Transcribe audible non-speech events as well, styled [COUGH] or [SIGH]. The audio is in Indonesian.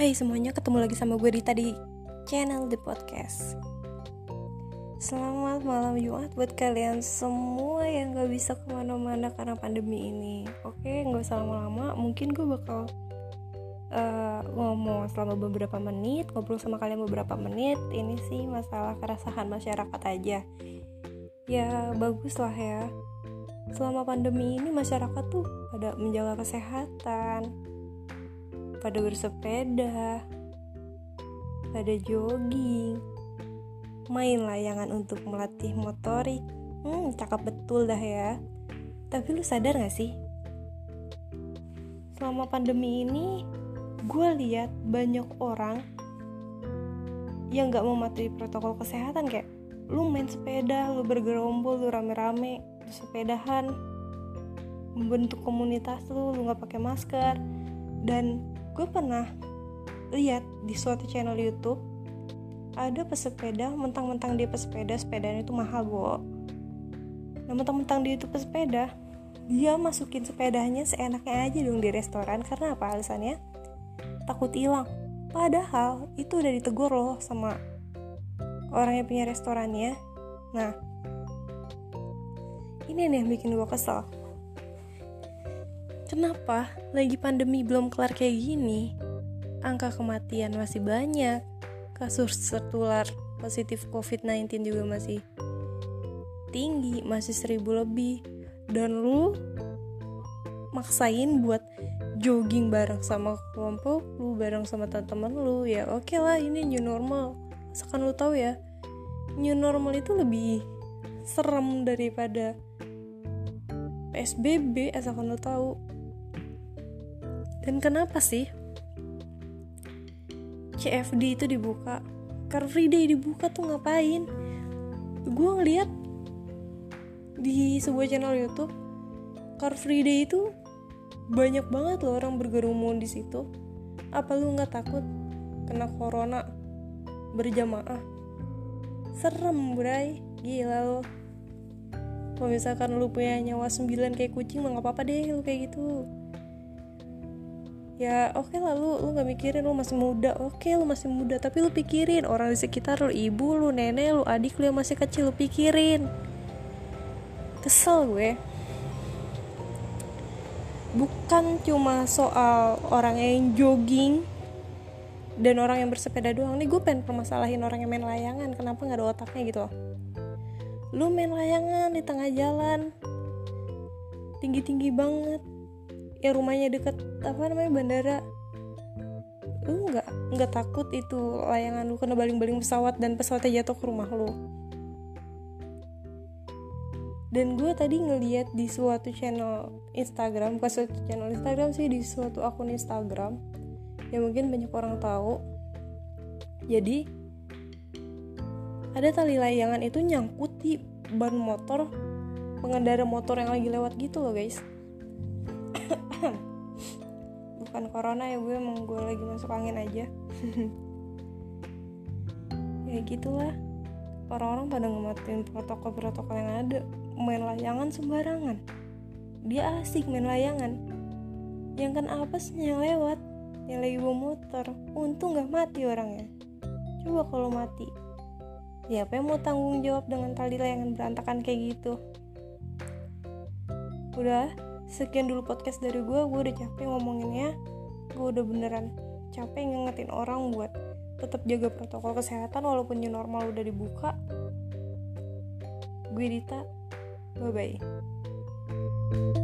Hai semuanya, ketemu lagi sama gue Rita di channel The Podcast. Selamat malam Jumat buat kalian semua yang gak bisa ke mana-mana karena pandemi ini. Oke, gak usah lama-lama, mungkin gue bakal uh, ngomong selama beberapa menit Ngobrol sama kalian beberapa menit. Ini sih masalah keresahan masyarakat aja. Ya bagus lah ya. Selama pandemi ini masyarakat tuh pada menjaga kesehatan pada bersepeda, pada jogging, main layangan untuk melatih motorik. Hmm, cakep betul dah ya. Tapi lu sadar gak sih? Selama pandemi ini, gue lihat banyak orang yang gak mematuhi protokol kesehatan kayak lu main sepeda, lu bergerombol, lu rame-rame, lu sepedahan, membentuk komunitas lu, lu gak pakai masker, dan gue pernah lihat di suatu channel YouTube ada pesepeda mentang-mentang dia pesepeda sepedanya itu mahal gue nah mentang-mentang dia itu pesepeda dia masukin sepedanya seenaknya aja dong di restoran. Karena apa? Alasannya takut hilang. Padahal itu udah ditegur loh sama orang yang punya restorannya. Nah ini nih yang bikin gue kesel Kenapa lagi pandemi belum kelar kayak gini? Angka kematian masih banyak, kasus tertular positif COVID-19 juga masih tinggi, masih seribu lebih. Dan lu maksain buat jogging bareng sama kelompok lu, bareng sama teman-teman lu, ya oke okay lah ini new normal. Asalkan lu tahu ya, new normal itu lebih serem daripada PSBB asalkan lu tahu dan kenapa sih CFD itu dibuka? Car Free Day dibuka tuh ngapain? Gue ngeliat di sebuah channel YouTube Car Free Day itu banyak banget loh orang bergerumun di situ. Apa lu nggak takut kena corona berjamaah? Serem, bray. Gila lo. Kalau misalkan lu punya nyawa 9 kayak kucing mah gak apa-apa deh lu kayak gitu ya oke okay lah lu lu gak mikirin lu masih muda. Oke okay, lu masih muda tapi lu pikirin. Orang di sekitar lu ibu lu nenek lu adik lu yang masih kecil lu pikirin. Kesel gue. Bukan cuma soal orang yang jogging dan orang yang bersepeda doang. Nih gue pengen permasalahin orang yang main layangan. Kenapa nggak ada otaknya gitu lu main layangan di tengah jalan. Tinggi tinggi banget yang rumahnya deket apa namanya bandara. Lu nggak nggak takut itu layangan lu kena baling-baling pesawat dan pesawatnya jatuh ke rumah lu? Dan gue tadi ngeliat di suatu channel Instagram bukan suatu channel Instagram sih di suatu akun Instagram yang mungkin banyak orang tahu. Jadi ada tali layangan itu nyangkut di ban motor pengendara motor yang lagi lewat gitu loh guys [LAUGHS] bukan corona ya gue emang gue lagi masuk angin aja. [LAUGHS] Ya gitulah. Orang-orang pada ngematin protokol-protokol yang ada. Main layangan sembarangan. Dia asik main layangan. Yang kan apa sih? Yang lewat. Yang lagi bawa motor. Untung gak mati orangnya. Coba kalau mati. Ya apa yang mau tanggung jawab dengan tali layangan berantakan kayak gitu? Udah sekian dulu podcast dari gue gue udah capek ngomonginnya. Gue udah beneran capek ngingetin orang buat tetap jaga protokol kesehatan walaupun new normal udah dibuka. Gue Dita. Bye bye